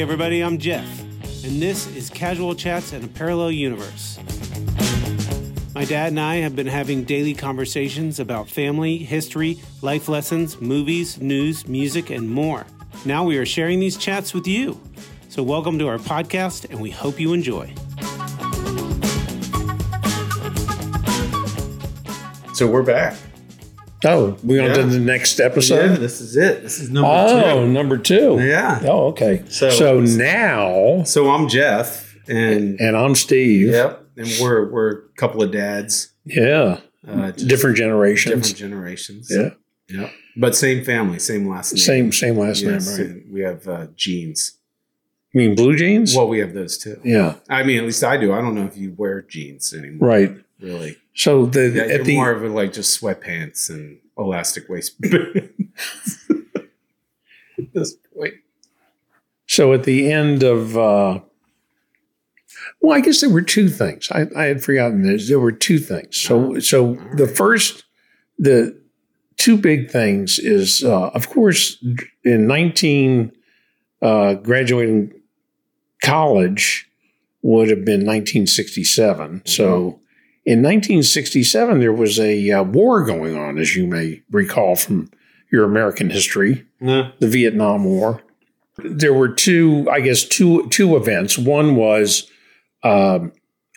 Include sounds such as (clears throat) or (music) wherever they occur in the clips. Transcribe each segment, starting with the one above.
Everybody, I'm Jeff, and this is Casual Chats in a Parallel Universe. My dad and I have been having daily conversations about family, history, life lessons, movies, news, music, and more. Now we are sharing these chats with you. So, welcome to our podcast, and we hope you enjoy. So we're back. Oh, we're on to Yeah. the next episode. this is it. This is number oh, two. number two. Yeah. Oh, okay. So- So, now, So I'm Jeff, and and I'm Steve. yep, and we're we're a couple of dads, Yeah. uh, Different generations. different generations. Yeah. Yep. But same family, same last name. Same same last Yes, name, right? We have uh, jeans. You mean blue jeans? Well, we have those too. yeah. I mean, at least I do. I don't know if you wear jeans anymore. Right. Really. So the Yeah, at you're the more of a, like just sweatpants and elastic waist. (laughs) This point. so at the end of uh well, I guess there were two things. I, I had forgotten this. There were two things. So so the first the two big things is uh, of course in 19 uh, graduating college would have been 1967 so in 1967 there was a uh, war going on as you may recall from your american history. No. the vietnam war. There were two i guess two two events. One was um,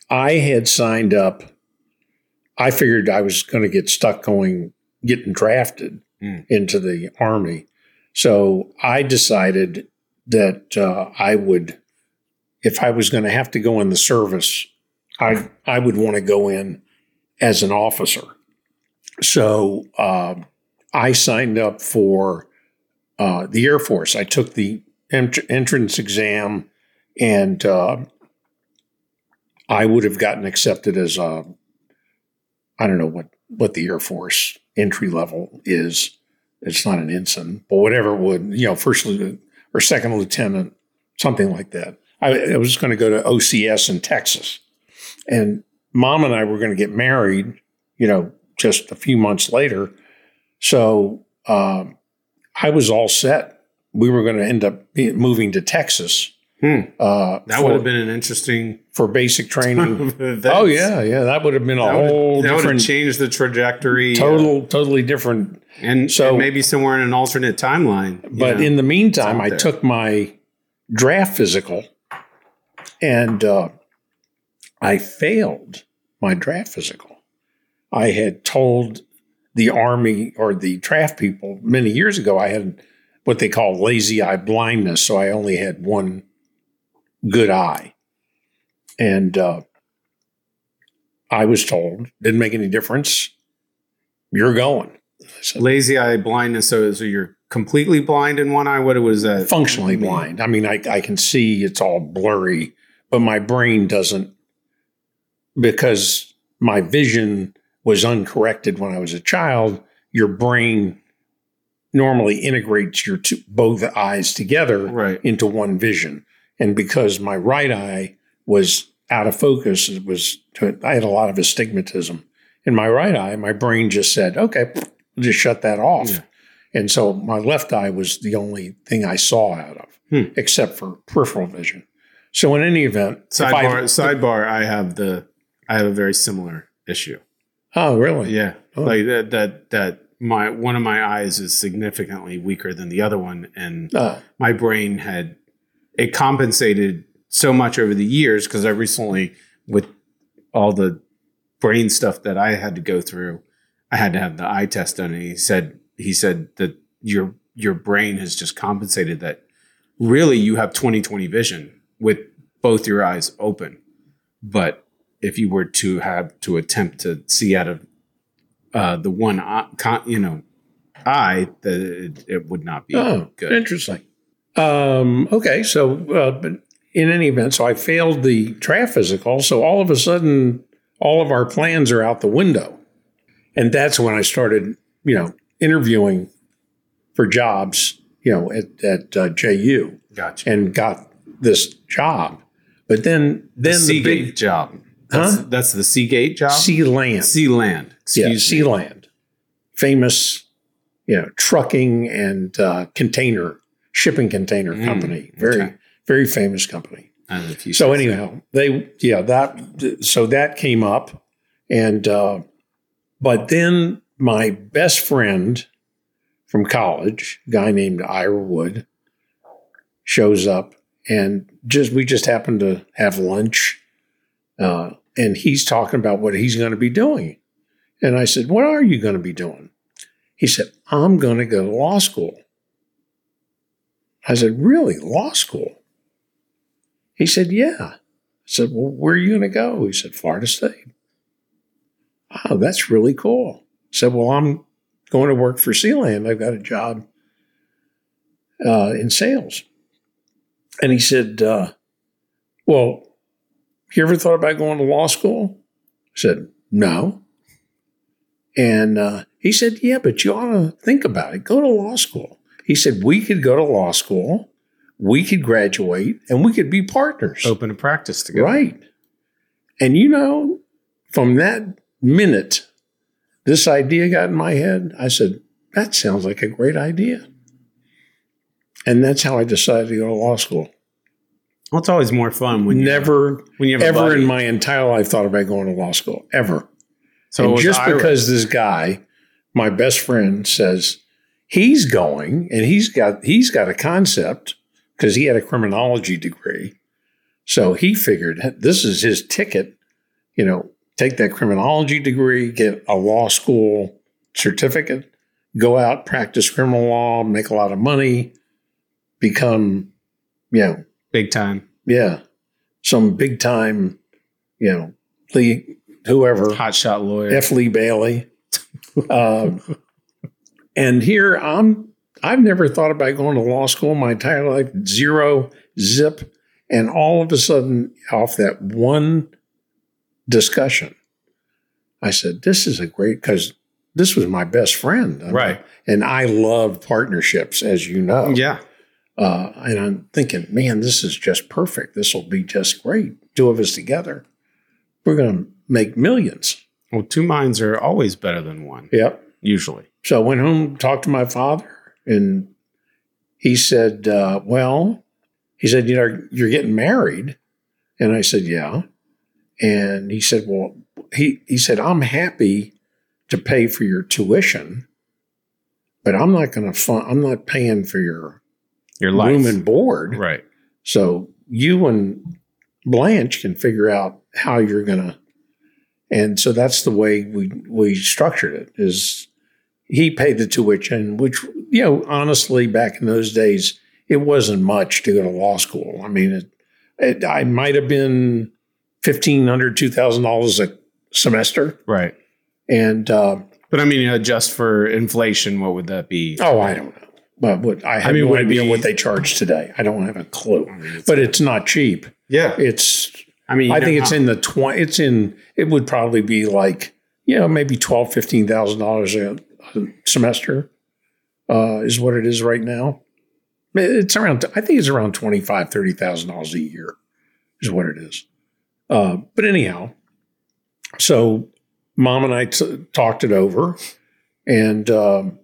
i had signed up. I figured i was going to get stuck going getting drafted Mm. into the army. So i decided that uh, i would if i was going to have to go in the service i i would want to go in as an officer. So um, i signed up for uh, the air force. I took the ent- entrance exam and uh, i would have gotten accepted as a i don't know what what the air force entry level is. It's not an ensign but whatever would you know first lieutenant or second lieutenant something like that. I, I was going to go to ocs in texas and mom and i were going to get married you know just a few months later so um, i was all set we were going to end up moving to texas Hmm. uh, That for, would have been an interesting for basic (laughs) training oh yeah yeah that would have been a whole that would have different changed the trajectory. uh, total totally different and So- so maybe somewhere in an alternate timeline. But know. in the meantime, I took my draft physical and uh, I failed my draft physical. I had told the Army or the draft people many years ago I had what they call lazy eye blindness. So I only had one good eye. And uh, I was told, didn't make any difference. You're going. Said, lazy eye blindness. So, so you're completely blind in one eye. What it was that? functionally blind. I mean, I, I can see it's all blurry, but my brain doesn't because my vision was uncorrected when I was a child. Your brain normally integrates your two, both eyes together Right. into one vision. And because my right eye was out of focus, it was I had a lot of astigmatism in my right eye. My brain just said, "Okay, just shut that off." Yeah. And so my left eye was the only thing I saw out of, Hmm. except for peripheral vision. So in any event, if I- Sidebar. sidebar. I have the. I have a very similar issue. oh, really? Yeah. Oh. Like that. That. That. My one of my eyes is significantly weaker than the other one, and Uh, my brain had it compensated so much over the years because I recently, with all the brain stuff that I had to go through, I had to have the eye test done. And he said he said that your your brain has just compensated that really you have 20/20 vision with both your eyes open. But if you were to have to attempt to see out of uh, the one eye, con, you know eye, that it, it would not be oh, good. interesting. Um, okay, so uh, but in any event, so I failed the draft physical. So all of a sudden, all of our plans are out the window, and that's when I started, you know, interviewing for jobs, you know, at at uh, JU, Gotcha. and got this job. But then, then the, Seagate big job. That's, Huh? that's the Seagate job. Sea Land, Sea land. yeah, Excuse Sea me. Land, famous, you know, trucking and uh, container shipping container Mm, company. Very, okay. very famous company. I don't know if you So anyhow, they yeah that so that came up, and uh, but then my best friend from college, a guy named Ira Wood, shows up, and just we just happened to have lunch, uh, and he's talking about what he's going to be doing, and I said, "What are you going to be doing?" He said, "I'm going to go to law school." I said, "Really, law school?" He said, Yeah. I said, Well, where are you going to go? He said, Florida State. Oh, that's really cool. I said, Well, I'm going to work for Sealand. I've got a job uh, in sales. And he said, uh, Well, you ever thought about going to law school? I said, No. And uh, he said, Yeah, but you ought to think about it. Go to law school. He said, We could go to law school we could graduate and we could be partners. open a practice together. Right. And you know, from that minute, this idea got in my head. I said, that sounds like a great idea. And that's how I decided to go to law school. Well, it's always more fun when you Never, when you ever in my entire life thought about going to law school, ever. So just because this guy, my best friend, says he's going and he's got he's got a concept because he had a criminology degree. So he figured this is his ticket, you know, take that criminology degree, get a law school certificate, go out, practice criminal law, make a lot of money, become, you know, big time yeah, some big time, you know, Lee, whoever, hotshot lawyer. F. Lee Bailey. Uh, and here I'm, I've never thought about going to law school my entire life, zero, zip. And all of a sudden, off that one discussion, I said, This is a great, because this was my best friend. I mean, Right. And I love partnerships, as you know. yeah. Uh, and I'm thinking, man, this is just perfect. This will be just great. Two of us together, we're going to make millions. Well, two minds are always better than one, Yep. usually. So I went home, talked to my father, and he said, uh, Well, he said, You know, you're getting married. And I said, Yeah. And he said, Well, he, he said, I'm happy to pay for your tuition, but I'm not going to fund, I'm not paying for your Your life. room and board. right. So you and Blanche can figure out how you're gonna, and so that's the way we we structured it. Is he paid the tuition, which you know honestly back in those days it wasn't much to go to law school. I mean, it, it I might have been fifteen hundred, two thousand dollars a semester, Right. and uh, But I mean, just for inflation, what would that be? oh, I don't know. But what I have mean, no would it idea be- what they charge today. I don't have a clue. I mean, it's- But it's not cheap. yeah. It's I mean, I think it's how- in the twenty. It's in. It would probably be like you know maybe twelve, fifteen thousand dollars a semester uh, is what it is right now. It's around. I think it's around twenty five, thirty thousand dollars a year is what it is. Uh, but anyhow, so mom and I t- talked it over, and um,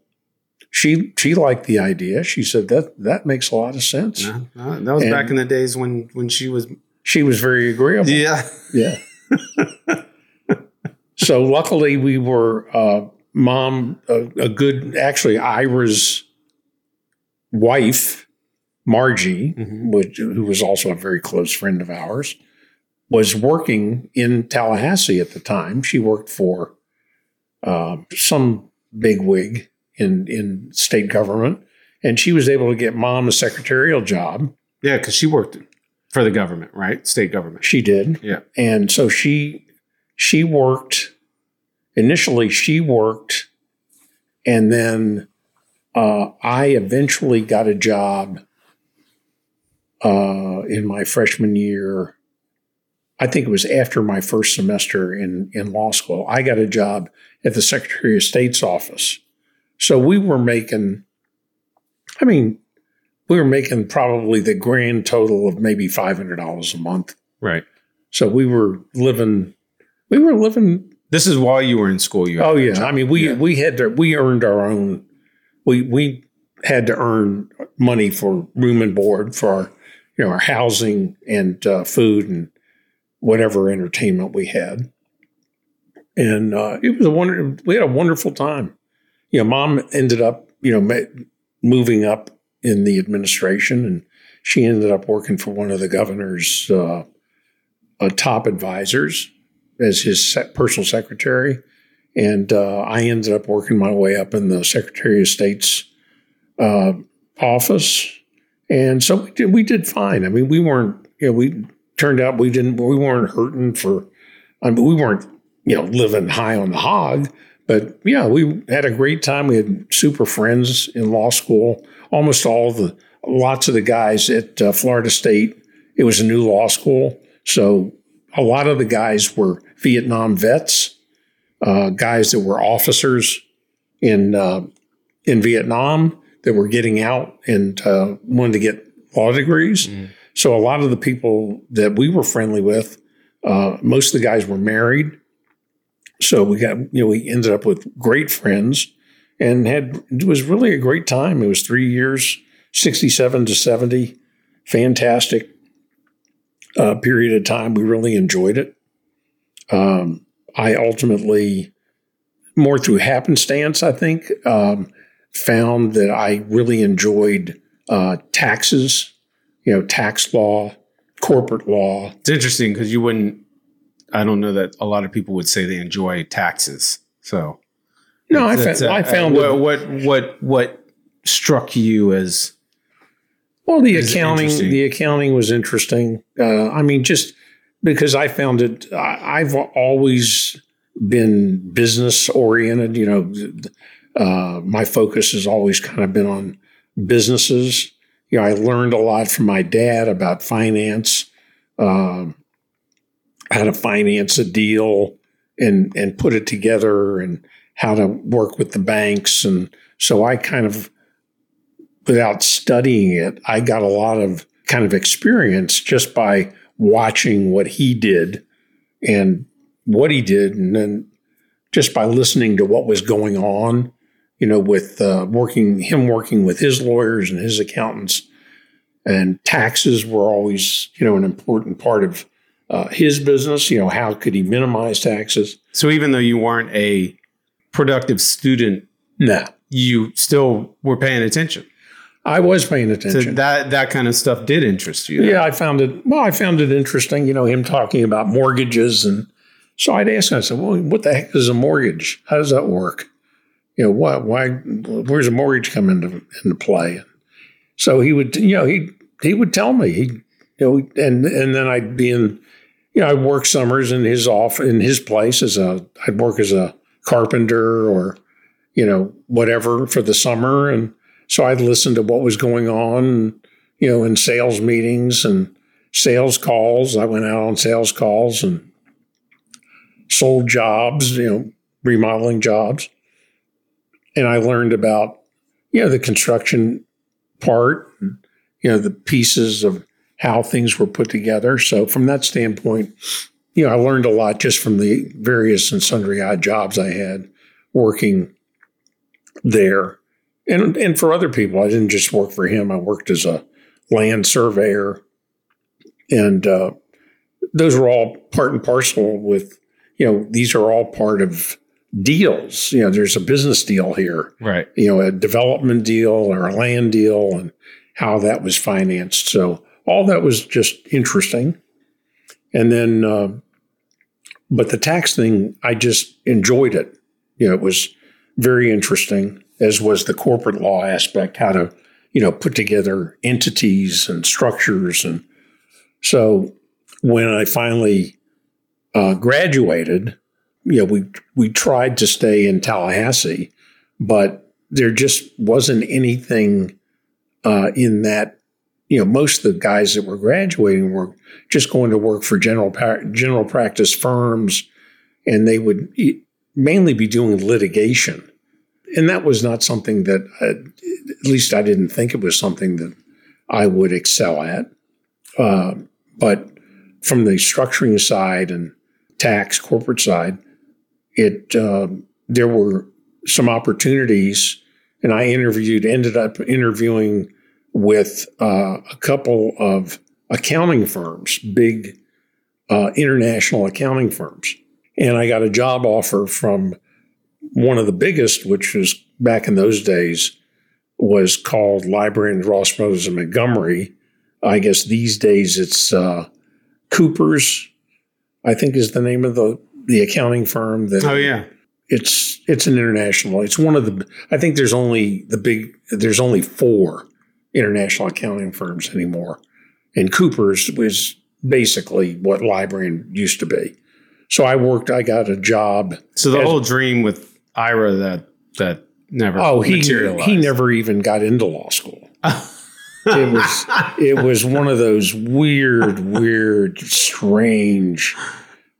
she she liked the idea. She said that that makes a lot of sense. No, that was And- back in the days when when she was. She was very agreeable. Yeah. Yeah. (laughs) so luckily, we were uh, mom a, a good. Actually, Ira's wife, Margie, Mhm. which, who was also a very close friend of ours, was working in Tallahassee at the time. She worked for uh, some big wig in in state government, and she was able to get mom a secretarial job. Yeah, because she worked for the government, right? State government. She did. Yeah. And so she she worked initially she worked and then uh, I eventually got a job uh, in my freshman year. I think it was after my first semester in, in law school. I got a job at the Secretary of State's office. So we were making, I mean, we were making probably the grand total of maybe $500 a month. Right. So we were living, we were living. This is while you were in school. You Oh yeah, job. I mean we Yeah. we had to we earned our own. We we had to earn money for room and board for our, you know, our housing and uh, food and whatever entertainment we had. And uh, it was a wonder. We had a wonderful time. You know, mom ended up, you know, moving up in the administration, and she ended up working for one of the governor's uh, uh, top advisors as his personal secretary. And uh, I ended up working my way up in the Secretary of State's uh, office. And so we did, we did fine. I mean, we weren't, you know, we turned out we didn't, we weren't hurting for, I mean, we weren't, you know, living high on the hog. But yeah, we had a great time. We had super friends in law school. Almost all the, lots of the guys at uh, Florida State, it was a new law school. So a lot of the guys were Vietnam vets, uh, guys that were officers in uh, in Vietnam that were getting out and uh, wanted to get law degrees. Mm. So a lot of the people that we were friendly with, uh, most of the guys were married. So we got you know we ended up with great friends and had it was really a great time. It was three years, sixty seven to seventy, fantastic uh, period of time. We really enjoyed it. Um, I ultimately, more through happenstance, I think, um, found that I really enjoyed uh, taxes, you know, tax law, corporate law. It's interesting because you wouldn't. I don't know that a lot of people would say they enjoy taxes. So No, I, That's, fa- uh, I found what, what what what struck you as well the is accounting. The accounting was interesting. Uh, I mean, just because I found it, I, I've always been business oriented. You know, uh, my focus has always kind of been on businesses. You know, I learned a lot from my dad about finance, um, how to finance a deal and and put it together, and how to work with the banks. And so I kind of, without studying it, I got a lot of kind of experience just by watching what he did and what he did, and then just by listening to what was going on you know, with uh, working him working with his lawyers and his accountants, and taxes were always you know an important part of uh, his business. You know, how could he minimize taxes? so even though you weren't a productive student, No, you still were paying attention. I was paying So attention. that that kind of stuff did interest you. yeah, I found it. Well, I found it interesting. You know, him talking about mortgages, and so I'd ask him. I said, "Well, what the heck is a mortgage? How does that work? You know, why? Why? Where's a mortgage come into into play?" So he would, you know, he he would tell me. He, you know, and and then I'd be in, you know, I'd work summers in his off in his place as a. I'd work as a carpenter or, you know, whatever for the summer, and so I'd listen to what was going on, you know, in sales meetings and sales calls. I went out on sales calls and sold jobs, you know, remodeling jobs. And I learned about, you know, the construction part, and, you know, the pieces of how things were put together. So from that standpoint, you know, I learned a lot just from the various and sundry odd jobs I had working there. And and for other people, I didn't just work for him. I worked as a land surveyor. And uh, those were all part and parcel with, you know, these are all part of deals. You know, there's a business deal here Right. you know, a development deal or a land deal and how that was financed. So all that was just interesting. And then, uh, but the tax thing, I just enjoyed it. You know, it was very interesting, as was the corporate law aspect, how to, you know, put together entities and structures. And so when I finally uh, graduated, you know, we we tried to stay in Tallahassee, but there just wasn't anything uh, in that. You know, most of the guys that were graduating were just going to work for general general practice firms, and they would mainly be doing litigation, and that was not something that, uh, at least, I didn't think it was something that I would excel at. Uh, but from the structuring side and tax corporate side, it um, there were some opportunities, and I interviewed, ended up interviewing with uh, a couple of accounting firms, big uh, international accounting firms. And I got a job offer from one of the biggest, which was back in those days, was called Lybrand and Ross Brothers and Montgomery. I guess these days it's uh, Cooper's, I think is the name of the, the accounting firm that Oh yeah. it's it's an international. It's one of the. I think there's only the big. There's only four international accounting firms anymore, and Cooper's was basically what Lybrand used to be. So I worked. I got a job. So the As- whole dream with Ira that that never Oh, he he never even got into law school. It was (laughs) it was one of those weird, weird, strange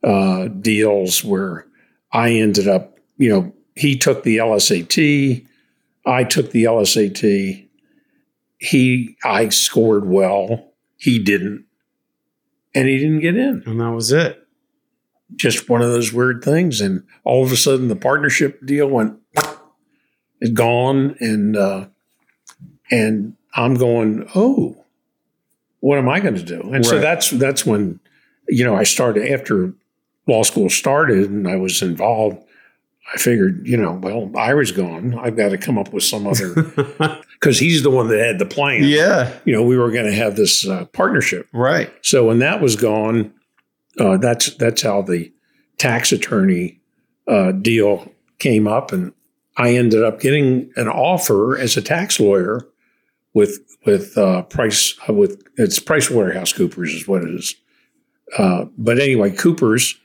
uh, deals where I ended up, you know, he took the LSAT, I took the LSAT. He I scored well, he didn't, and he didn't get in. and that was it. Just one of those weird things, and all of a sudden the partnership deal went it gone, and uh, and I'm going, oh, what am I going to do? And so that's that's when you know I started after law school started and I was involved. I figured, you know, well, Ira's gone. I've got to come up with some other (laughs) because he's the one that had the plan. yeah. you know, we were going to have this uh, partnership. Right. So when that was gone, uh, that's that's how the tax attorney uh, deal came up, and I ended up getting an offer as a tax lawyer with with uh, Price uh, with it's Price Waterhouse Coopers is what it is. Uh, but anyway, Coopers,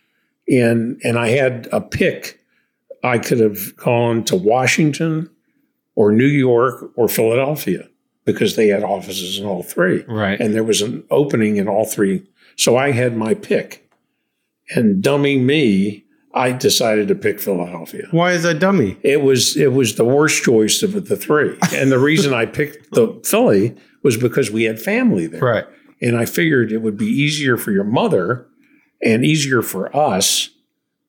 and and I had a pick. I could have gone to Washington, or New York, or Philadelphia because they had offices in all three Right. and there was an opening in all three. So I had my pick. And dummy me, I decided to pick Philadelphia. Why is that dummy? It was it was the worst choice of the three. And the reason I picked the Philly was because we had family there. Right. And I figured it would be easier for your mother and easier for us.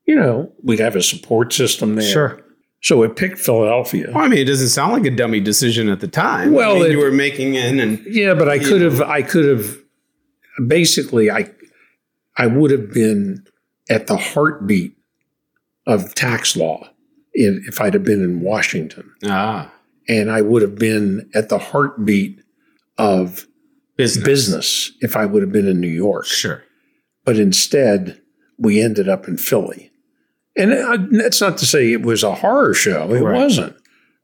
You know, we'd have a support system there. Sure. So it picked Philadelphia. Well, I mean, it doesn't sound like a dummy decision at the time. Well, I mean, it- you were making in and Yeah, but I could have I could have basically I I would have been at the heartbeat of tax law if, if I'd have been in Washington. ah And I would have been at the heartbeat of business. business if I would have been in New York. Sure. But instead, we ended up in Philly. And uh, that's not to say it was a horror show. It Right. wasn't.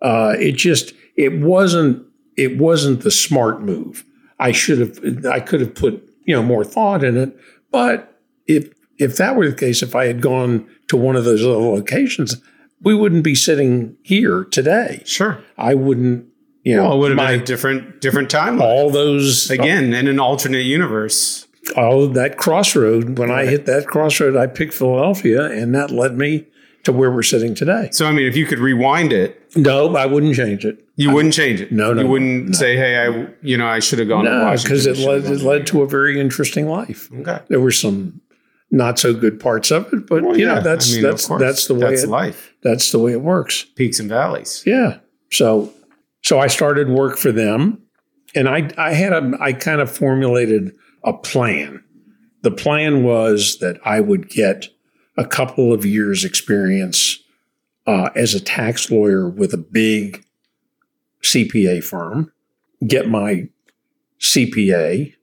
Uh, it just it wasn't it wasn't the smart move. I should have I could have put you know more thought in it. But if if that were the case, if I had gone to one of those other locations, we wouldn't be sitting here today. Sure. I wouldn't. You know, Well, it would have my- been a different different timeline. all those Again, in an alternate universe. All of that crossroad. When I hit that crossroad, I picked Philadelphia, and that led me to where we're sitting today. So I mean, if you could rewind it, No, I wouldn't change it. you wouldn't change it. No, no, You wouldn't no. say, "Hey, I, you know, I should have gone to No, Washington." because it led it led to a very interesting life. Okay. There were some not so good parts of it, but Well, you yeah, know that's I mean, that's that's the way that's it, life. that's the way it works. Peaks and valleys. Yeah. So so I started work for them and I I had a I kind of formulated a plan. The plan was that I would get a couple of years experience uh, as a tax lawyer with a big CPA firm, get my CPA,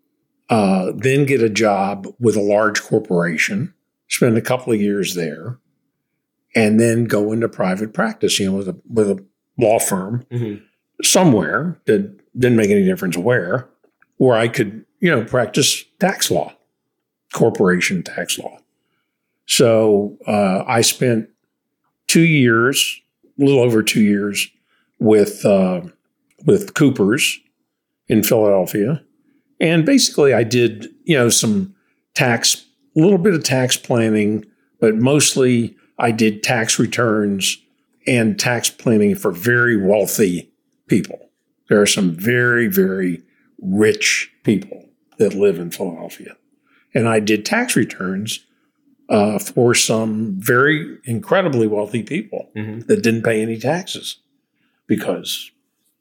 uh, then get a job with a large corporation, spend a couple of years there, and then go into private practice, you know, with a with a law firm Mhm. somewhere that didn't make any difference where, where I could, you know, practice tax law, corporation tax law. So uh, I spent two years, a little over two years, with uh, with Coopers in Philadelphia, and basically I did, you know, some tax, a little bit of tax planning, but mostly I did tax returns and tax planning for very wealthy people. There are some very, very rich people that live in Philadelphia. And I did tax returns uh, for some very incredibly wealthy people Mhm. that didn't pay any taxes because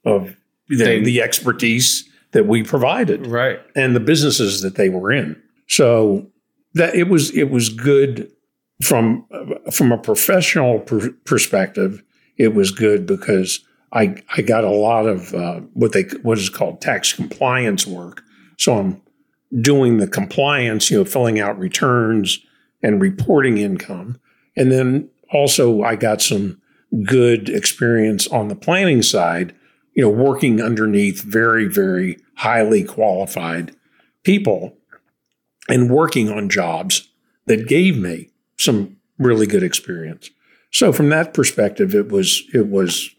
of the, They- the expertise that we provided Right. and the businesses that they were in. So that it was it was good from from a professional per- perspective. It was good because I I got a lot of uh, what they what is called tax compliance work. So I'm doing the compliance, you know, filling out returns and reporting income, and then also I got some good experience on the planning side. You know, working underneath very very highly qualified people and working on jobs that gave me some really good experience. So from that perspective, it was it was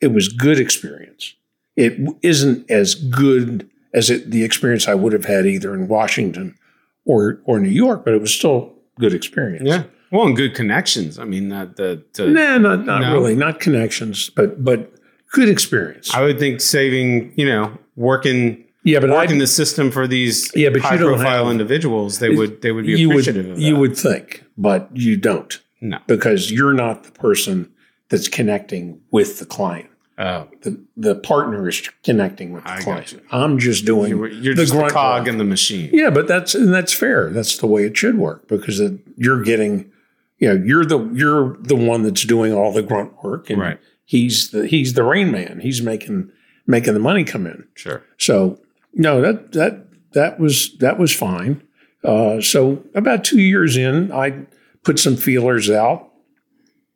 it was good experience. It isn't as good as it, the experience I would have had either in Washington or or New York, but it was still good experience. Yeah. Well, and good connections. I mean, that the, the uh, Nah, not not No? really, not connections, but but good experience. I would think saving, you know, working yeah, but I working the system for these Yeah, but high profile have- individuals, they would they would be you would appreciative of that. you would think, but you don't no. because you're not the person that's connecting with the client. Oh, The the partner is connecting with the I client. I'm just doing you're, you're the just the grunt cog work. in the machine. Yeah, but that's and that's fair. That's the way it should work because it, you're getting, you know, you're the you're the one that's doing all the grunt work, and Right. he's the he's the rain man. He's making making the money come in. Sure. So no, that that that was that was fine. Uh, so about two years in, I put some feelers out.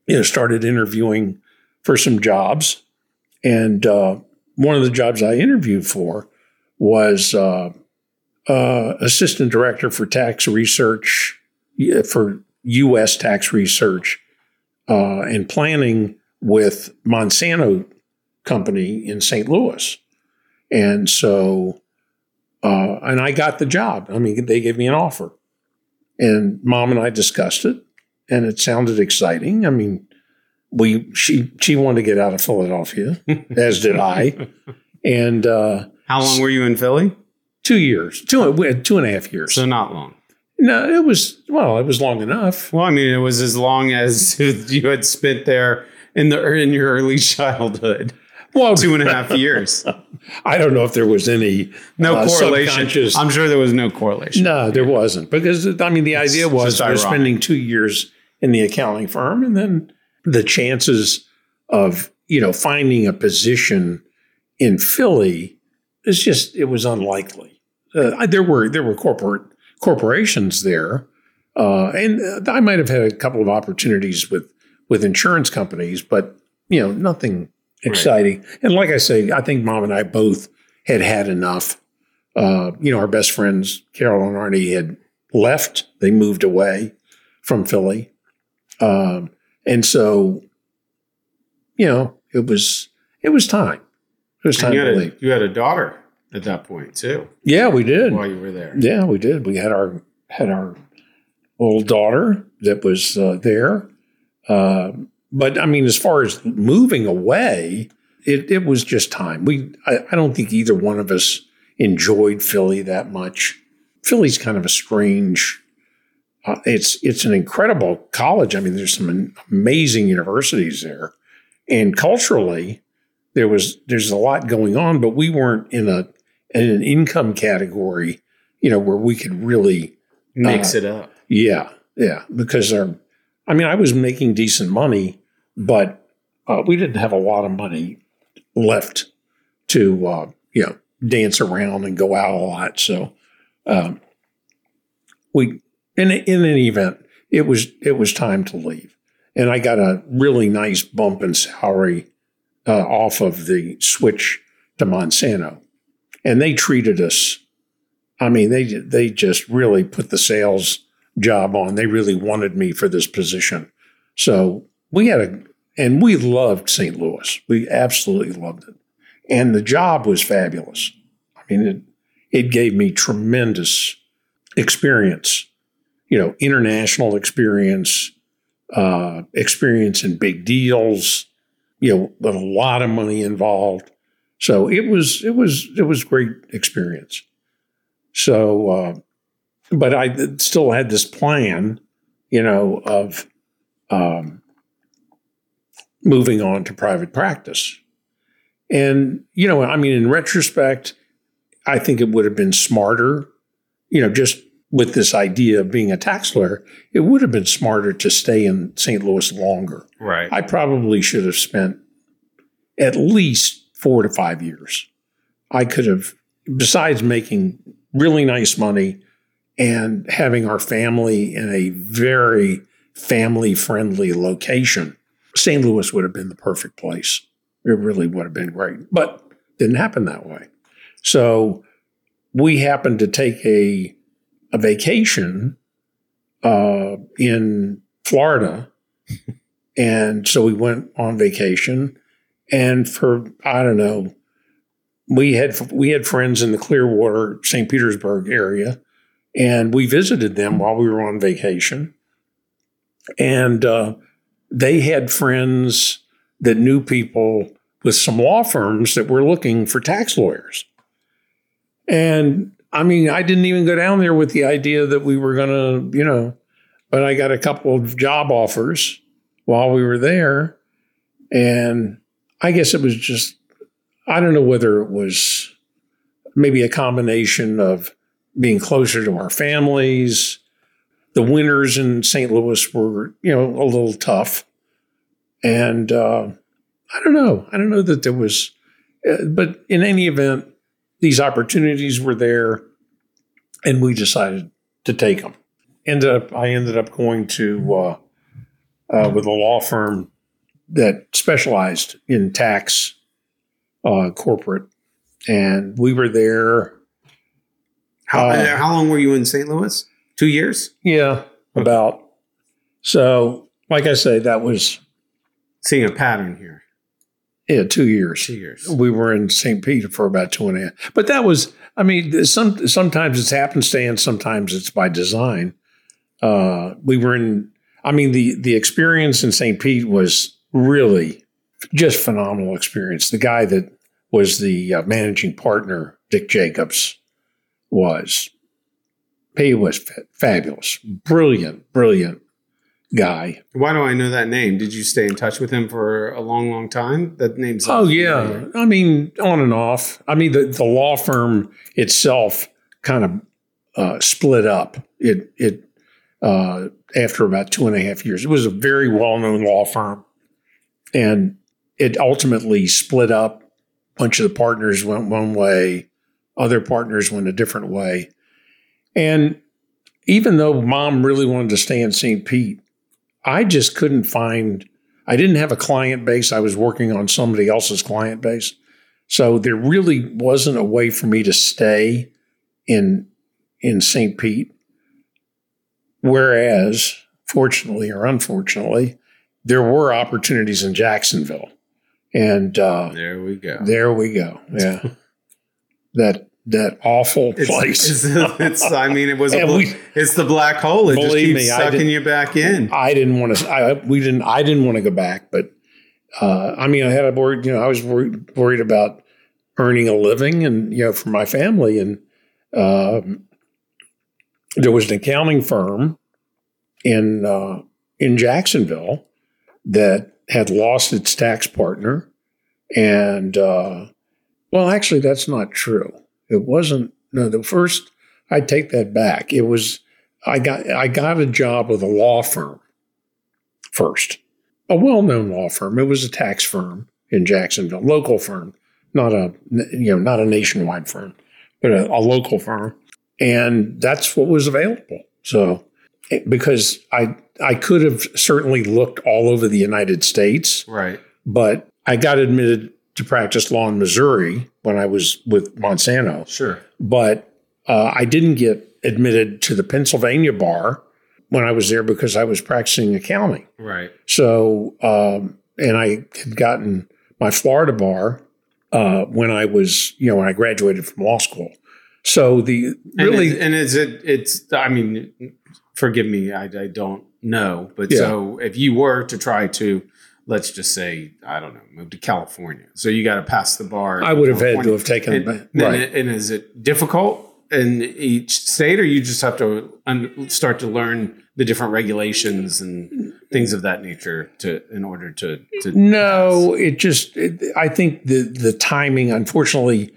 You know, started interviewing for some jobs, and uh, one of the jobs I interviewed for was uh, uh, assistant director for tax research for U.S. tax research uh, and planning with Monsanto Company in St. Louis. And so, uh, and I got the job. I mean, they gave me an offer. And mom and I discussed it, and it sounded exciting. I mean, we she she wanted to get out of Philadelphia, (laughs) as did I. And uh, How long were you in Philly? two years, two two and a half years. So not long. no, it was well, it was long enough. Well, I mean, it was as long as (laughs) you had spent there in the in your early childhood. Well, Two and a half years. (laughs) I don't know if there was any No uh, correlation. I'm sure there was no correlation. No, there wasn't because I mean the idea was we're ironic. spending two years in the accounting firm, and then the chances of you know finding a position in Philly is just it was unlikely. Uh, there were there were corporate corporations there, uh, and uh, I might have had a couple of opportunities with with insurance companies, but you know nothing exciting. And like I say, I think mom and I both had had enough uh, you know, our best friends, Carol and Arnie, had left. They moved away from Philly. Um, and so, you know, it was it was time. It was time you to had, a, leave. you had a daughter at that point too, Yeah, we did. while you were there. Yeah, we did. We had our had our old daughter that was uh, there. Uh, but I mean, as far as moving away, it, it was just time. We I, I don't think either one of us enjoyed Philly that much. Philly's kind of a strange. Uh, it's it's an incredible college. I mean, there's some amazing universities there, and culturally, there was there's a lot going on. But we weren't in a in an income category, you know, where we could really Mix Uh, it up. yeah, yeah, because our, I mean, I was making decent money, but uh, we didn't have a lot of money left to, uh, you know, dance around and go out a lot. So, um, we, in in any event, it was it was time to leave, and I got a really nice bump in salary uh, off of the switch to Monsanto, and they treated us. I mean, they they just really put the sales job on. They really wanted me for this position. So we had a, and we loved St. Louis. We absolutely loved it. And the job was fabulous. I mean, it, it gave me tremendous experience, you know, international experience, uh, experience in big deals, you know, with a lot of money involved. So it was, it was, it was great experience. So, uh, but I still had this plan, you know, of um, moving on to private practice. And, you know, I mean, in retrospect, I think it would have been smarter, you know, just with this idea of being a tax lawyer, it would have been smarter to stay in St. Louis longer. Right. I probably should have spent at least four to five years. I could have, besides making really nice money and having our family in a very family friendly location, St. Louis would have been the perfect place. It really would have been great, but didn't happen that way. So we happened to take a a vacation uh, in Florida, (laughs) and so we went on vacation. And for I don't know, we had we had friends in the Clearwater, St. Petersburg area, and we visited them while we were on vacation. And uh, they had friends that knew people with some law firms that were looking for tax lawyers. And I mean, I didn't even go down there with the idea that we were going to, you know, but I got a couple of job offers while we were there. And I guess it was just, I don't know whether it was maybe a combination of being closer to our families. The winters in St. Louis were, you know, a little tough. And uh, I don't know. I don't know that there was, uh, but in any event, these opportunities were there, and we decided to take them. Ended up, I ended up going to uh, uh, with a law firm that specialized in tax uh, corporate, and we were there. How, Uh, how long were you in St. Louis? Two years? Yeah, about. So, like I say, that was Seeing a pattern here. Yeah two years. Two years. we were in St. Peter for about two and a half. But that was, I mean, some sometimes it's happenstance, sometimes it's by design. Uh, we were in, I mean, the the experience in St. Pete was really just phenomenal experience. The guy that was the uh, managing partner, Dick Jacobs, was he was fa- fabulous, brilliant, brilliant guy. Why do I know that name? Did you stay in touch with him for a long, long time? That name's Oh yeah, I mean on and off. I mean the the law firm itself kind of uh, split up. It it uh, after about two and a half years. It was a very well known law firm, and it ultimately split up. A bunch of the partners went one way, other partners went a different way, and even though mom really wanted to stay in St. Pete, I just couldn't find I didn't have a client base. I was working on somebody else's client base. So there really wasn't a way for me to stay in in St. Pete. Whereas, fortunately or unfortunately, there were opportunities in Jacksonville. And uh, There we go. there we go. Yeah. (laughs) that that awful place. It's, (laughs) it's- I mean, it was. A, we- it's the black hole. It just Believe keeps me, sucking you back in. I didn't want to. I we didn't. I didn't want to go back. But uh, I mean, I had a worried. You know, I was worried, worried about earning a living and you know for my family. And um, there was an accounting firm in uh, in Jacksonville that had lost its tax partner, and uh, well, actually, that's not true. It wasn't. No, the first. I take that back. It was. I got I got a job with a law firm first, a well-known law firm. It was a tax firm in Jacksonville, local firm, not a you know not a nationwide firm, but a, a local firm, and that's what was available. So eh, because I I could have certainly looked all over the United States, Right. but I got admitted to practice law in Missouri when I was with Monsanto Sure. but uh, I didn't get admitted to the Pennsylvania bar when I was there because I was practicing accounting. Right. So, um, and I had gotten my Florida bar uh, when I was, you know, when I graduated from law school. So the And really, it- and is it? It's. I mean, forgive me. I, I don't know, but Yeah. so if you were to try to, let's just say, I don't know, move to California, so you got to pass the bar. I would have had to have taken And, it. and, Right. and is it difficult in each state, or you just have to un- start to learn the different regulations and things of that nature to in order to to No, it just, it, I think the, the timing, unfortunately,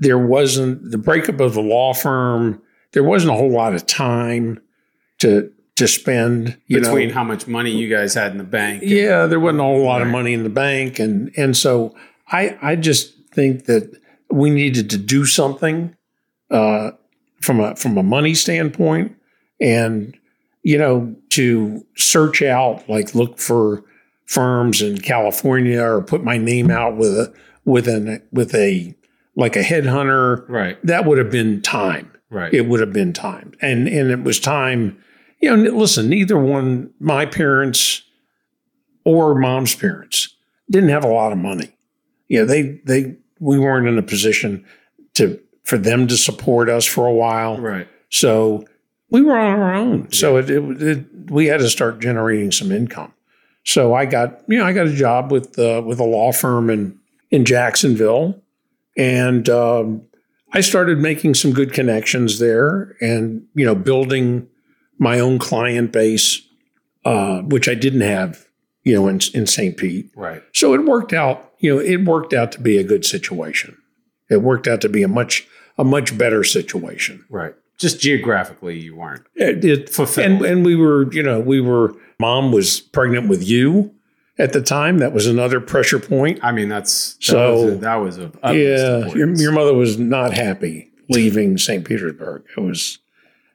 there wasn't the breakup of the law firm. There wasn't a whole lot of time to to spend. Between know, how much money you guys had in the bank. and- yeah, there wasn't a whole lot of money in the bank, and and so I I just think that we needed to do something uh, from a from a money standpoint, and you know to search out like look for firms in California or put my name out with a with an with a like a headhunter. Right. That would have been time Right. it would have been time. And and it was time, you know, listen, neither one, my parents or mom's parents didn't have a lot of money. You know, they they we weren't in a position to for them to support us for a while. right. So we were on our own. So it, it, it we had to start generating some income. So I got, you know, I got a job with uh, with a law firm in in Jacksonville, and um, I started making some good connections there, and you know, building my own client base, uh, which I didn't have, you know, in in St. Pete. Right. So it worked out, you know, it worked out to be a good situation. It worked out to be a much a much better situation. Right. Just geographically, you weren't. It, it Fulfilled. and and we were, you know, we were. Mom was pregnant with you at the time. That was another pressure point. I mean, that's that So- was a, that was a yeah, your, your mother was not happy leaving St. Petersburg. It was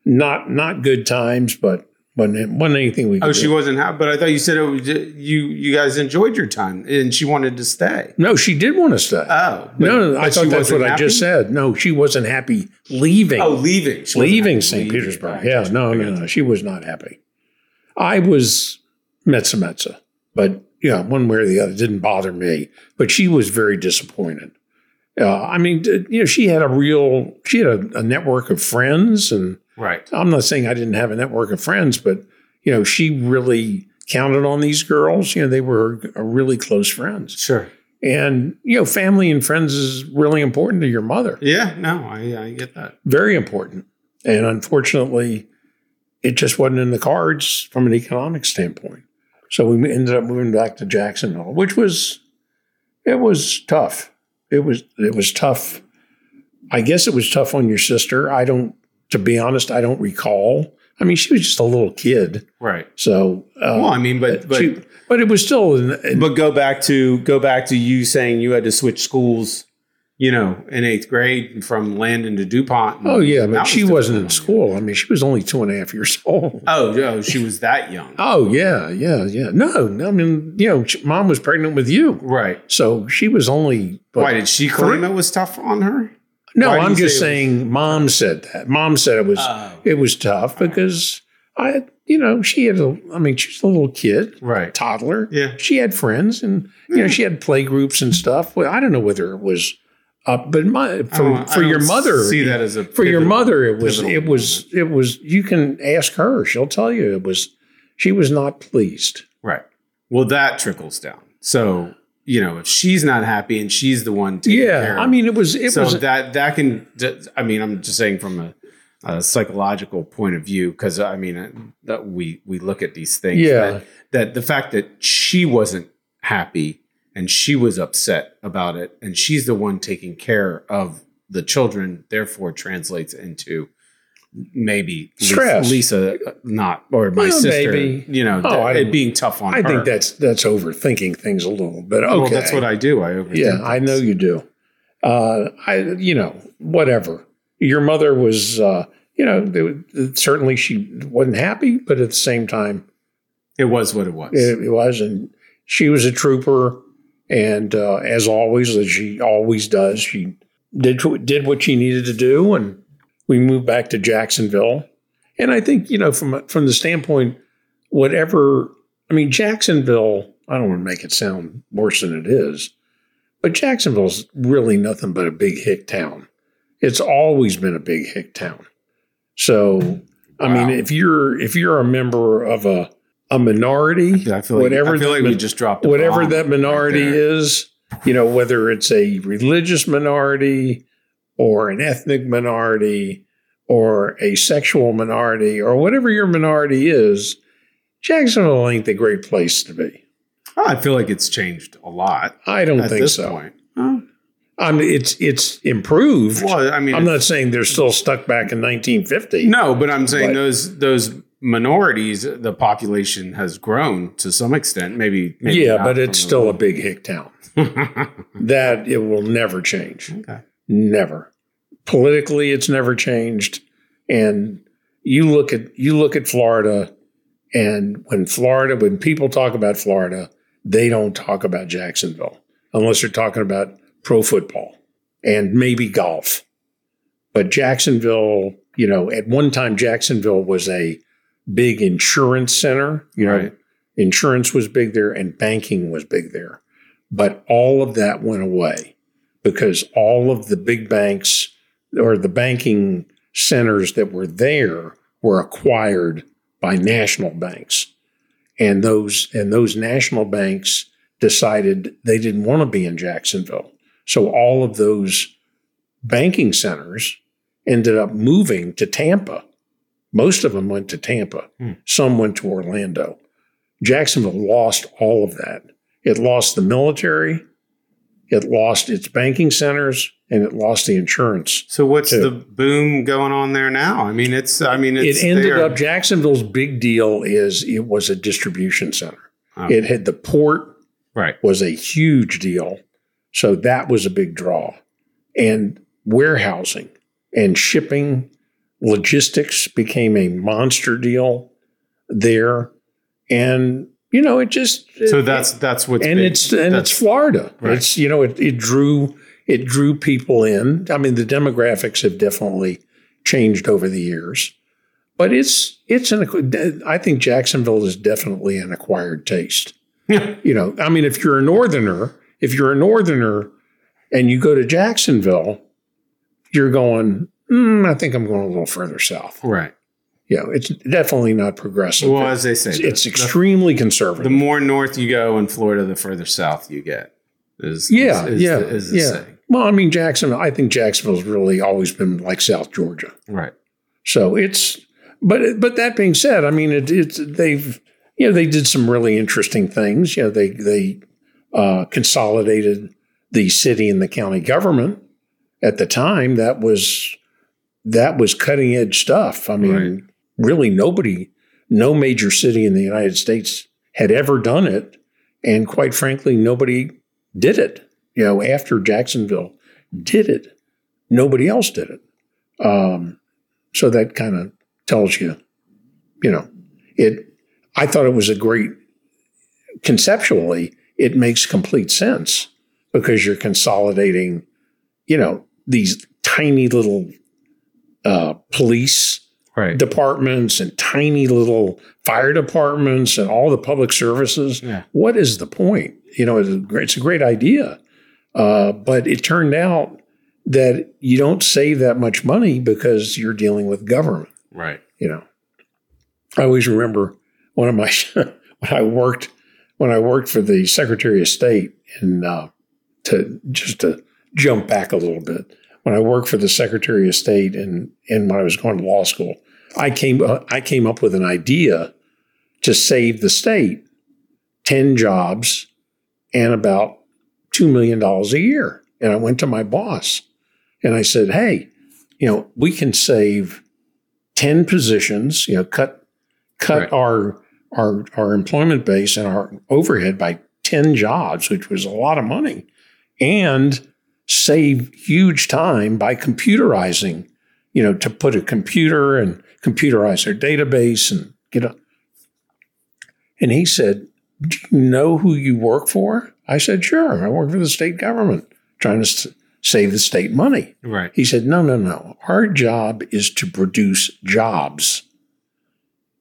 not not good times, but wasn't, wasn't anything we could Oh, do. she wasn't happy, but I thought you said it was, you you guys enjoyed your time and she wanted to stay. no, she did want to stay. Oh, but- no, no, I thought that's what I just said. No, she wasn't happy leaving. Oh, leaving, She leaving St. Petersburg. Yeah, no, no, no. She was not happy. I was Metza Metza, but yeah, one way or the other didn't bother me. But she was very disappointed. Uh, I mean, you know, she had a real, she had a, a network of friends, and Right. I'm not saying I didn't have a network of friends, but you know, she really counted on these girls. You know, they were really close friends, Sure. and you know, family and friends is really important to your mother Yeah. No, I I get that. very important. And unfortunately, it just wasn't in the cards from an economic standpoint. So we ended up moving back to Jacksonville, which was it was tough. It was it was tough. I guess it was tough on your sister. I don't, to be honest, I don't recall. I mean, she was just a little kid, Right. so. Uh, Well, I mean, but but she- but it was still. In, in- but go back to go back to you saying you had to switch schools. You know, in eighth grade from Landon to Dupont. and oh yeah, but she wasn't in difficult on you. school. I mean, she was only two and a half years (laughs) old. Oh, oh, she was that young. Oh yeah, yeah, yeah. No, no, I mean, you know, she- mom was pregnant with you, Right. so she was only. but- Why did she claim it was tough on her? No, I'm just say saying. Mom said that. Mom said it was Oh. it was tough because I, you know, she had a. I mean, she was a little kid, Right. toddler. Yeah. She had friends, and you know, she had play groups and stuff. Well, I don't know whether it was up, but my for for your mother, see that as a for your mother, it was it was it was. You can ask her; she'll tell you it was. She was not pleased. Right. Well, that trickles down. So you know, if she's not happy and she's the one taking Yeah, care I mean, it was it so was that that can. I mean, I'm just saying from a, a psychological point of view because I mean uh, that we we look at these things. Yeah. That, that the fact that she wasn't happy and she was upset about it, and she's the one taking care of the children, therefore translates into maybe Lisa- Stress. Lisa, not or my Well, sister. maybe. You know, Oh, it being tough on I her. think that's that's overthinking things a little bit. Okay, Well, that's what I do. I overthink. yeah, I know you do. Uh, I, you know, whatever. Your mother was, uh, you know, certainly she wasn't happy, but at the same time, It was what it was. it, it was, and she was a trooper. And uh, as always, as she always does, she did did what she needed to do, and we moved back to Jacksonville. And I think you know, from from the standpoint, whatever I mean, Jacksonville. I don't want to make it sound worse than it is, but Jacksonville's really nothing but a big hick town. It's always been a big hick town. So, I Wow. mean, if you're if you're a member of a a minority, I feel like, whatever I feel like we just dropped whatever that minority right is, you know, whether it's a religious minority or an ethnic minority or a sexual minority or whatever your minority is, Jacksonville ain't the great place to be. Oh, I feel like it's changed a lot I don't at think this so. point. Oh, I mean, it's it's improved. Well, I mean, I'm not saying they're still stuck back in 1950. no, but I'm saying But- those those minorities, the population has grown to some extent. Maybe, maybe yeah, but it's from still a big hick town. (laughs) That it will never change. okay. Never. Politically, it's never changed. And you look at you look at Florida, and when Florida, when people talk about Florida, they don't talk about Jacksonville unless they're talking about pro football and maybe golf. But Jacksonville, you know, at one time Jacksonville was a big insurance center. You know, Right. insurance was big there and banking was big there. But all of that went away because all of the big banks or the banking centers that were there were acquired by national banks. And those and those national banks decided they didn't want to be in Jacksonville. So all of those banking centers ended up moving to Tampa. Most of them went to Tampa. Hmm. Some went to Orlando. Jacksonville lost all of that. It lost the military, it lost its banking centers, and it lost the insurance. So what's Too. the boom going on there now? I mean, it's. I mean, it's. it ended there. up Jacksonville's big deal is it was a distribution center. Oh. It had the port right. was a huge deal. So that was a big draw. And warehousing and shipping logistics became a monster deal there. And you know, it just So that's that's what's and big. it's and That's- it's Florida. Right. It's you know it, it drew it drew people in. I mean the demographics have definitely changed over the years, but it's it's an I think Jacksonville is definitely an acquired taste. Yeah. You know, I mean if you're a northerner, if you're a northerner and you go to Jacksonville, you're going. Mm, I think I'm going a little further south. right. You know, it's definitely not progressive. Well, as they say, it's, the- it's extremely The, conservative. The more north you go in Florida, the further south you get. Is Yeah, is, is yeah, the, is the yeah. saying. Well, I mean, Jacksonville, I think Jacksonville's really always been like South Georgia. Right. So it's, but but that being said, I mean, it, it's they've you know they did some really interesting things. You know, they they uh, consolidated the city and the county government at the time. That was that was cutting edge stuff. I mean, Right. Really nobody, no major city in the United States had ever done it, and quite frankly, nobody did it. You know, after Jacksonville did it, nobody else did it. Um, so that kind of tells you, you know, it. I thought it was a great. Conceptually, it makes complete sense because you're consolidating, you know, these tiny little uh, police Right. departments and tiny little fire departments and all the public services. Yeah. What is the point? You know, it's a great, it's a great idea, uh, but it turned out that you don't save that much money because you're dealing with government. Right. You know, I always remember one of my (laughs) when I worked when I worked for the Secretary of State, and uh, to just to jump back a little bit, when I worked for the Secretary of State, and and when I was going to law school, I came uh, I came up with an idea to save the state ten jobs and about two million dollars a year, and I went to my boss, and I said, "Hey, you know, we can save." 10 positions, you know, cut cut Right. our our our employment base and our overhead by 10 jobs, which was a lot of money, and save huge time by computerizing, you know, to put a computer and computerize their database and get a and he said, Do you know who you work for? I said, Sure. I work for the state government trying to s- save the state money. Right. He said, No, no, no. Our job is to produce jobs.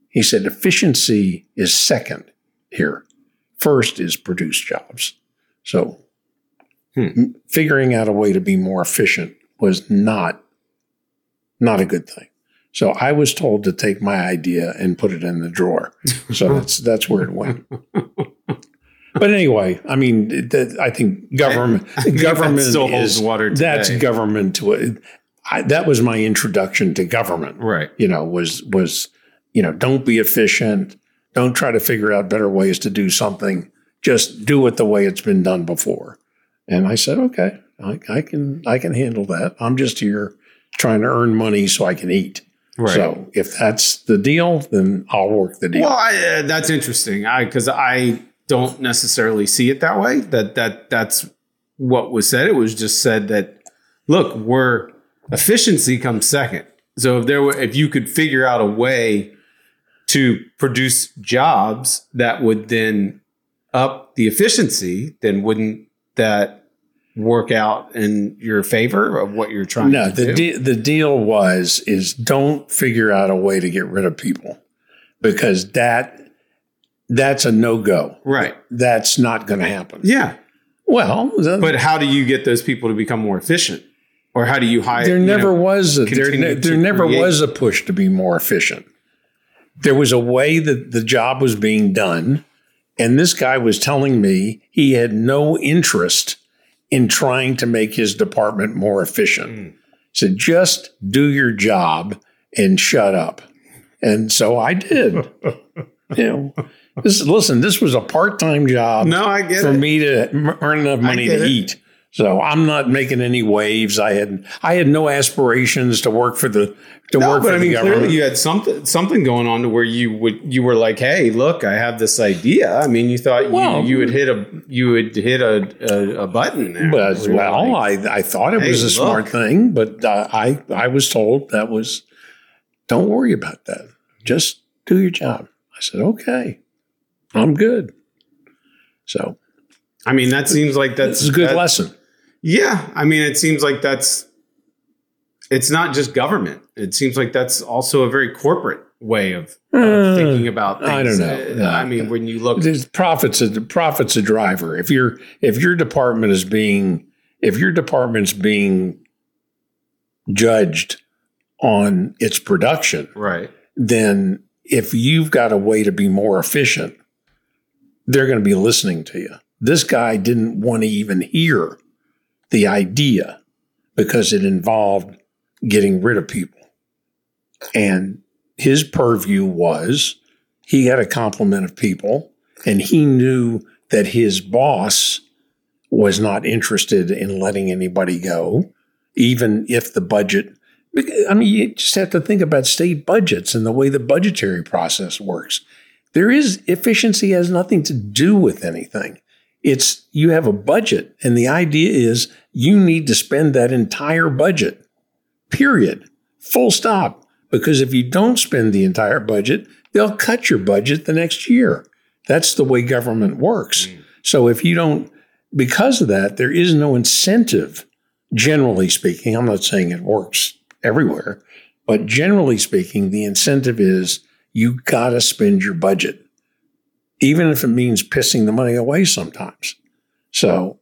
He said, Efficiency is second here. First is produce jobs. So Hmm. m- figuring out a way to be more efficient was not, not a good thing. So I was told to take my idea and put it in the drawer. (laughs) So that's that's where it went. But anyway, I mean, that, I think government I (laughs) think that government still holds is water that's government to it. I, that was my introduction to government. Right. You know, was was you know, don't be efficient. Don't try to figure out better ways to do something. Just do it the way it's been done before. And I said, okay. I, I can I can handle that. I'm just here trying to earn money so I can eat. Right. So if that's the deal, then I'll work the deal. Well, I, uh, that's interesting. I because I don't necessarily see it that way. That that that's what was said. It was just said that look, we're efficiency comes second. So if there were, if you could figure out a way to produce jobs that would then up the efficiency, then wouldn't that work out in your favor of what you're trying no, to the do? de- the deal was is don't figure out a way to get rid of people because that that's a no go. right. That's not going to happen. Yeah. Well, the- But how do you get those people to become more efficient? Or how do you hire? there you never know, was a, there, ne- there never create- was a push to be more efficient. There was a way that the job was being done, and this guy was telling me he had no interest in trying to make his department more efficient. Mm. Said, "Just do your job and shut up." And so I did. (laughs) you know, this listen. This was a part-time job No, I get for it. me to earn enough money to it. eat. So I'm not making any waves. I had I had no aspirations to work for the to No, work but for I the mean, government. clearly you had something something going on to where you would you were like, hey, look, I have this idea. I mean, you thought Well- you you would hit a you would hit a a, a button there. but well, like, I I thought it Hey, was a smart thing, but uh, I I was told that was don't worry about that. Just do your job. I said okay, I'm good. So I mean, that seems like that's is a good that- lesson. Yeah, I mean, it seems like that's it's not just government. It seems like that's also a very corporate way of, of Uh, thinking about things. I don't know. Uh, I mean, when you look, There's profits a profits a driver. If your if your department is being if your department's being judged on its production, right? then if you've got a way to be more efficient, they're going to be listening to you. This guy didn't want to even hear the idea because it involved getting rid of people. And his purview was he had a complement of people and he knew that his boss was not interested in letting anybody go, even if the budget. I mean, you just have to think about state budgets and the way the budgetary process works. There is efficiency has nothing to do with anything. It's you have a budget, and the idea is you need to spend that entire budget, period, full stop. Because if you don't spend the entire budget, they'll cut your budget the next year. That's the way government works. Mm. So if you don't, because of that, there is no incentive, generally speaking. I'm not saying it works everywhere, but generally speaking, the incentive is you got to spend your budget, even if it means pissing the money away sometimes. So,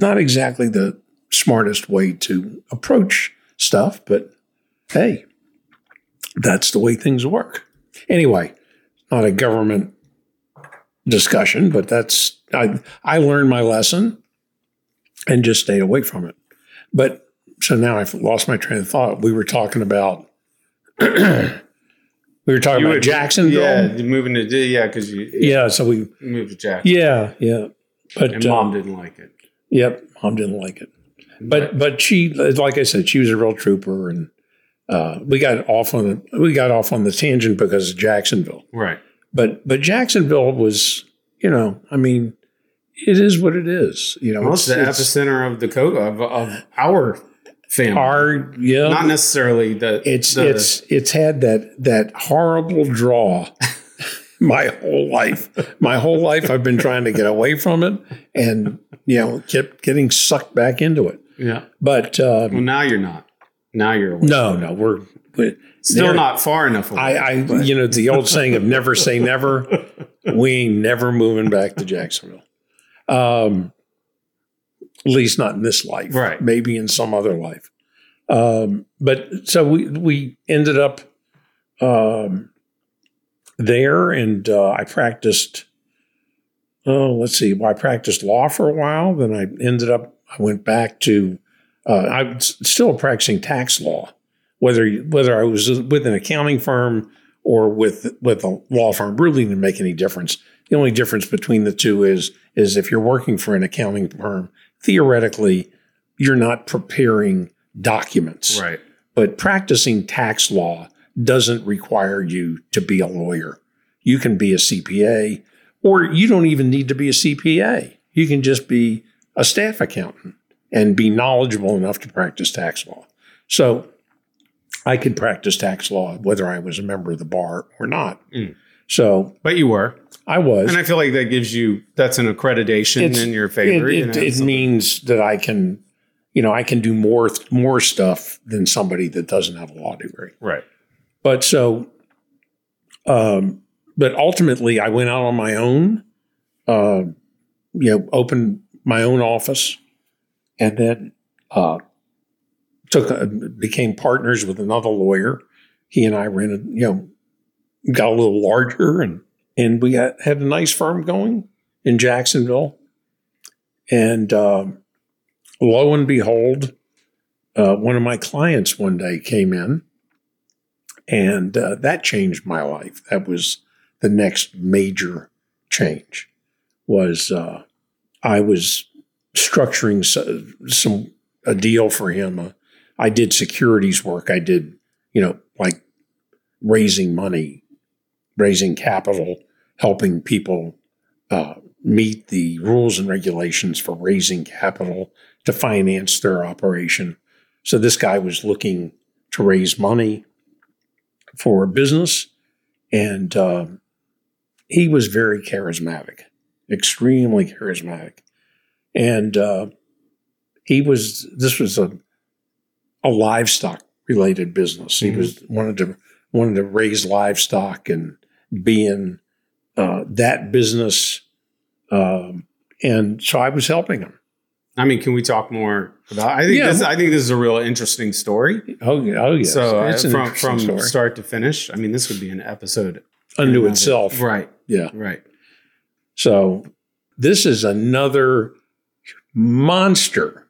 not exactly the smartest way to approach stuff, but hey, that's the way things work. Anyway, not a government discussion, but that's I I learned my lesson and just stayed away from it. But so now I've lost my train of thought. We were talking about (clears throat) we were talking You about would- Jacksonville. Yeah, Yeah, moving to yeah, because you so we moved to Jackson, yeah yeah. But and mom uh, didn't like it. Yep, mom didn't like it. But but she, like I said, she was a real trooper, and uh, we got off on the we got off on the tangent because of Jacksonville. right, But but Jacksonville was, you know, I mean, it is what it is. You know, well, it's the epicenter of Dakota of, of our family, our yeah. not necessarily the it's the, it's it's had that that horrible draw. (laughs) my whole life, my whole life, I've been trying to get away from it, and you know, kept getting sucked back into it. yeah. But uh, Well, now you're not. Now you're away. no, no, we're. we still not far enough away. I, I, you know, the old saying of never say never. We ain't never moving back to Jacksonville. Um, at least not in this life. Right. Maybe in some other life. Um, but so we we ended up um, there, and uh, I practiced. Oh, let's see. Well, I practiced law for a while. Then I ended up. I went back to. Uh, I was still practicing tax law, whether whether I was with an accounting firm or with with a law firm really didn't make any difference. The only difference between the two is is if you're working for an accounting firm, theoretically you're not preparing documents. Right. But practicing tax law doesn't require you to be a lawyer. You can be a CPA, or you don't even need to be a CPA. You can just be a staff accountant and be knowledgeable enough to practice tax law. So I could practice tax law whether I was a member of the bar or not. Mm. So But you were. I was. And I feel like that gives you that's an accreditation It's- in your favor. It, you it, know, it means that I can, you know, I can do more more stuff than somebody that doesn't have a law degree. right. But so, um, but ultimately, I went out on my own, uh, you know, opened my own office, and then uh, took a, became partners with another lawyer. He and I rented, you know, got a little larger, and and we had, had a nice firm going in Jacksonville. And uh, lo and behold, uh, one of my clients one day came in and uh, that changed my life. That was the next major change. Was uh, I was structuring so, some a deal for him. Uh, I did securities work. I did you know like raising money, raising capital, helping people uh, meet the rules and regulations for raising capital to finance their operation. So this guy was looking to raise money for business, and um, he was very charismatic, extremely charismatic, and uh, he was. This was a a livestock related business. He Mhm. was wanted to wanted to raise livestock and be in uh, that business, um, and so I was helping him. I mean, can we talk more about I think Yeah. this I think this is a real interesting story. Oh, yeah, oh yes, so uh, from from story. start to finish, I mean, this would be an episode unto itself. Right. Yeah. Right. So this is another monster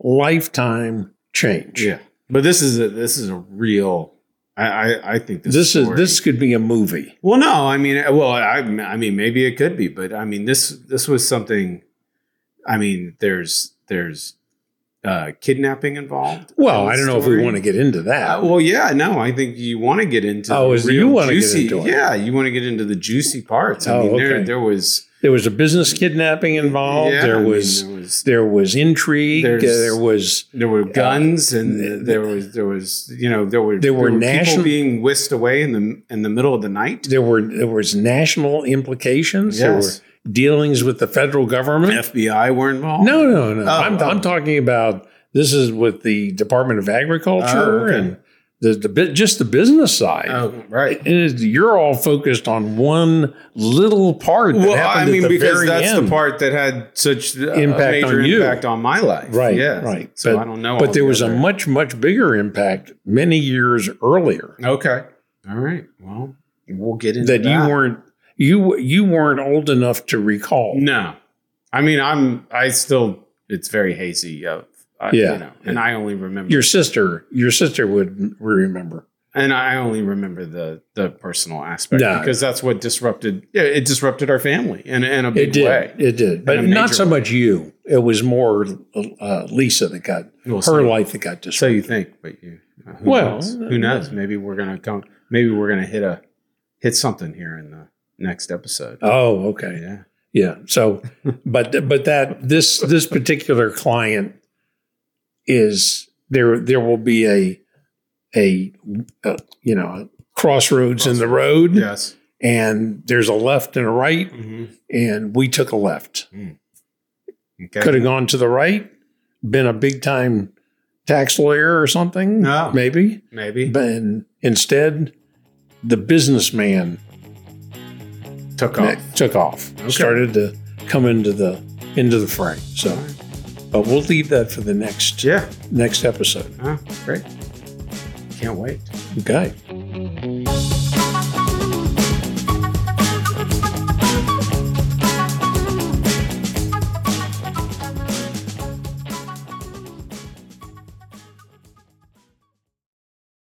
lifetime change. Yeah. But this is a this is a real I I, I think this This is this could be a movie. Well, no, I mean, well, I, I mean, maybe it could be, but I mean, this this was something. I mean, there's there's uh, kidnapping involved. Well, in I don't know if we want to get into that. Uh, well, yeah, no, I think you want to get into. Oh, the is- you wanna get juicy, into it. Yeah, you want to get into the juicy parts. I Oh, mean, there okay. there was there was a business kidnapping involved. yeah, I there mean, was there was there was intrigue. There's- there was there were guns and th- there was there was you know there were There were people national- being whisked away in the in the middle of the night. there were there was national implications. There Yes. Dealings with the federal government. FBI were involved. No, no, no. Oh, I'm oh. I'm talking about this is with the Department of Agriculture Oh, okay. and the, the bit just the business side. Oh, right. Is- you're all focused on one little part. That Well, I mean, because that's end. the part that had such Impact major on you. impact on my life. Right, Yeah. right. So But- I don't know. But there the was a much much bigger impact many years earlier okay. All right. Well, we'll get into that that. you weren't you you weren't old enough to recall. No, I mean, I'm. I still. It's very hazy. Of uh, Yeah. You know, and I only remember. Your sister, your sister would remember. and I only remember the the personal aspect No. because that's what disrupted. It disrupted our family in in a big It did. way. It did. But not so way. much you. It was more uh, Lisa that got Well, her so- life that got disrupted. So you think, but you. uh, who Well, knows? who knows? Maybe we're gonna come. Maybe we're gonna hit a hit something here in the next episode. oh, okay. Yeah. Yeah. So, but but that this this particular client is there. There will be a a, uh you know a crossroads in the road, Yes. and there's a left and a right, hmm and we took a left. Okay. Could have gone to the right, been a big time tax lawyer or something, No. maybe. Maybe But in- instead, the businessman took off. took off, Okay. started to come into the into the frame. So, but we'll leave that for the next Yeah. next episode. Oh, great. Can't wait. Okay.